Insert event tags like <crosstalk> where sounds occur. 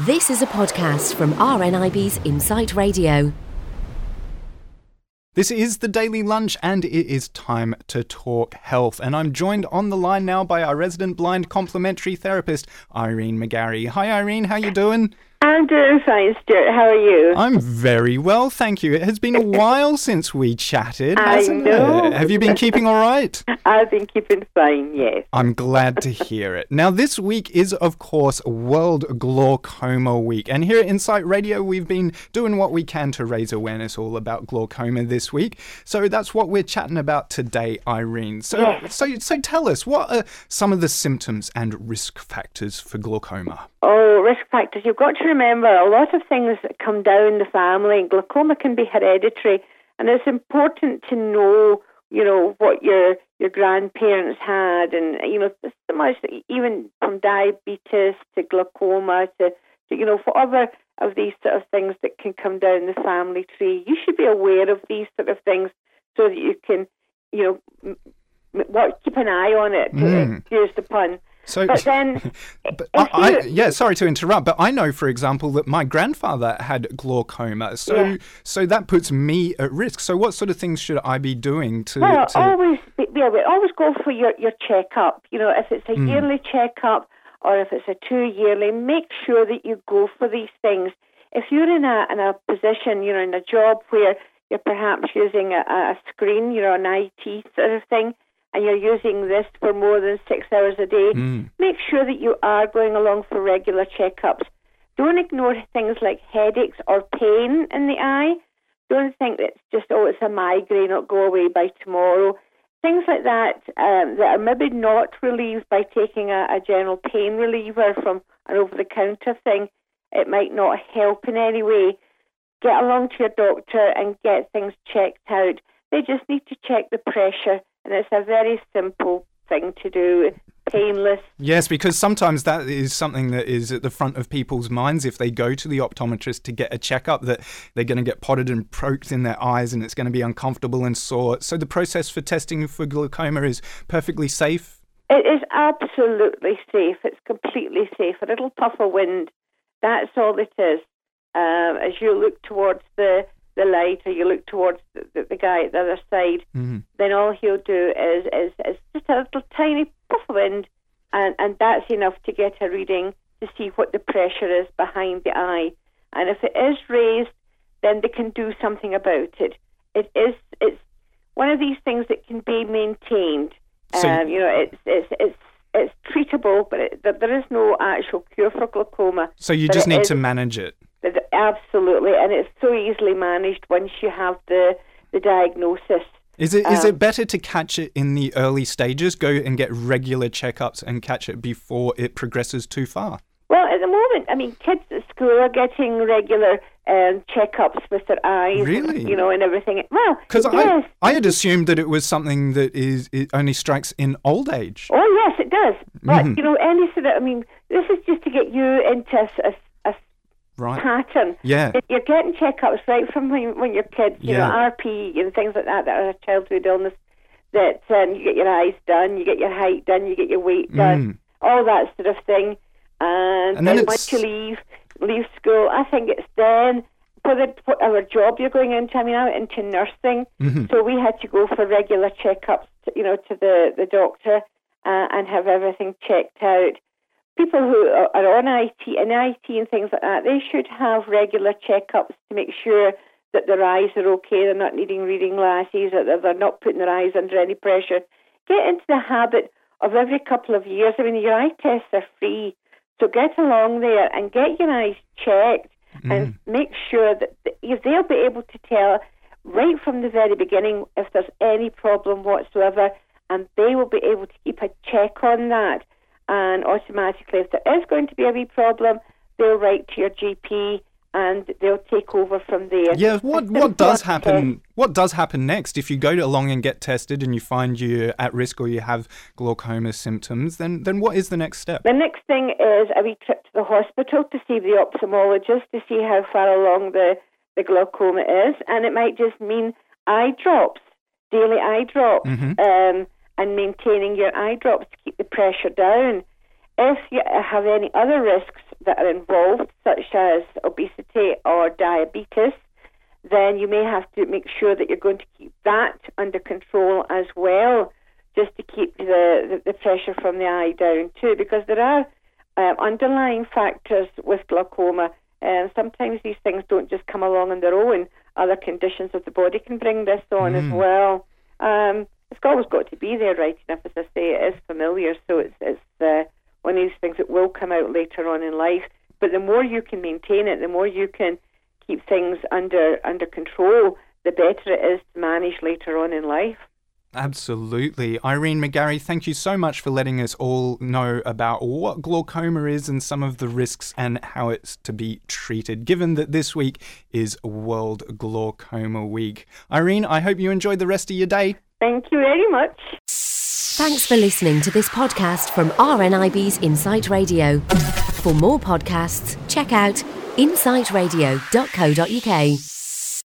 This is a podcast from RNIB's Insight Radio. This is the Daily Lunch, and it is time to talk health. And I'm joined on the line now by our resident blind complementary therapist, Irene McGarry. Hi, Irene. How you doing? I'm doing fine, Stuart. How are you? I'm very well, thank you. It has been a while since we chatted, I know. it? Have you been keeping all right? <laughs> I've been keeping fine, yes. I'm glad to hear it. Now, this week is, of course, World Glaucoma Week. And here at Insight Radio, we've been doing what we can to raise awareness all about glaucoma this week. So that's what we're chatting about today, Irene. So, Yes. so, so tell us, what are some of the symptoms and risk factors for glaucoma? Oh, risk factors. You've got to remember a lot of things that come down the family. Glaucoma can be hereditary, and it's important to know, you know, what your your grandparents had, and you know, so much even from diabetes to glaucoma to, to you know, whatever of these sort of things that can come down the family tree. You should be aware of these sort of things so that you can, you know, m- m- what keep an eye on it. Mm. Excuse the pun. So, But <laughs> then, But I, I, yeah, sorry to interrupt, but I know, for example, that my grandfather had glaucoma, so Yeah. so that puts me at risk. So, what sort of things should I be doing to? Well, to always be aware. Always go for your, your checkup. You know, if it's a Mm. yearly checkup or if it's a two yearly, make sure that you go for these things. If you're in a in a position, you know, in a job where you're perhaps using a, a screen, you know, an IT sort of thing, and you're using this for more than six hours a day, Mm. make sure that you are going along for regular checkups. Don't ignore things like headaches or pain in the eye. Don't think that it's just, oh, it's a migraine, it'll go away by tomorrow. Things like that um, that are maybe not relieved by taking a, a general pain reliever from an over the counter thing. It might not help in any way. Get along to your doctor and get things checked out. They just need to check the pressure, and it's a very simple thing to do. Painless. Yes, because sometimes that is something that is at the front of people's minds if they go to the optometrist to get a checkup that they're going to get potted and poked in their eyes and it's going to be uncomfortable and sore. So the process for testing for glaucoma is perfectly safe. It is absolutely safe. It's completely safe. A little puff of wind, that's all it is. Um, as you look towards the, the light or you look towards the, the, the guy at the other side, Mhm. then all he'll do is, is, is just a little tiny puff of wind, and, and that's enough to get a reading to see what the pressure is behind the eye. And if it is raised, then they can do something about it. It is it's one of these things that can be maintained. So- um, you know, it's it's it's it's treatable, but it, there- there is no actual cure for glaucoma. So you just need is- to manage it. Absolutely, and it's so easily managed once you have the the diagnosis. Is it is Um, it better to catch it in the early stages, go and get regular checkups and catch it before it progresses too far? Well, at the moment, I mean, kids at school are getting regular um, checkups with their eyes, and, Really? you know, and everything. Well, Because yes, I, I had assumed that it was something that is it only strikes in old age. oh yes, it does. But Mhm. you know, any sort of, I mean, this is just to get you into a Right. pattern. Yeah. You're getting checkups right from when, when you're kids, you Yeah. know, RP and things like that that are a childhood illness. That um, you get your eyes done, you get your height done, you get your weight done, all that sort of thing. And, And then then once you leave leave school, I think it's then for the whatever job you're going into. I mean, I went into nursing, Mhm. so we had to go for regular checkups, to, you know, to the the doctor uh, and have everything checked out people who are on IT and IT and things like that, they should have regular checkups to make sure that their eyes are okay, they're not needing reading glasses, that they're not putting their eyes under any pressure. Get into the habit of every couple of years. I mean, your eye tests are free, so get along there and get your eyes checked and mm. make sure that they'll be able to tell right from the very beginning if there's any problem whatsoever, and they will be able to keep a check on that and automatically, if there is going to be a wee problem, they'll write to your GP and they'll take over from there. Yeah, what what does happen? What does happen next if you go along and get tested and you find you're at risk or you have glaucoma symptoms? Then then what is the next step? The next thing is a wee trip to the hospital to see the ophthalmologist to see how far along the, the glaucoma is, and it might just mean eye drops, daily eye drops, Mhm. um, and maintaining your eye drops to keep the pressure down. If you have any other risks, that are involved, such as obesity or diabetes, then you may have to make sure that you're going to keep that under control as well, just to keep the, the, pressure from the eye down too, because there are uh, underlying factors with glaucoma, and sometimes these things don't just come along on their own. Other conditions of the body can bring this on mm. as well. Um, it's always got to be there, right enough. As I say, it is familiar, so it's it's uh, one of these things that will come out later on in life. But the more you can maintain it, the more you can keep things under under control, the better it is to manage later on in life. Absolutely. Irene McGarry, thank you so much for letting us all know about what glaucoma is and some of the risks and how it's to be treated, given that this week is World Glaucoma Week. Irene, I hope you enjoyed the rest of your day. Thank you very much. Thanks for listening to this podcast from RNIB's Insight Radio. For more podcasts, check out insightradio.co.uk.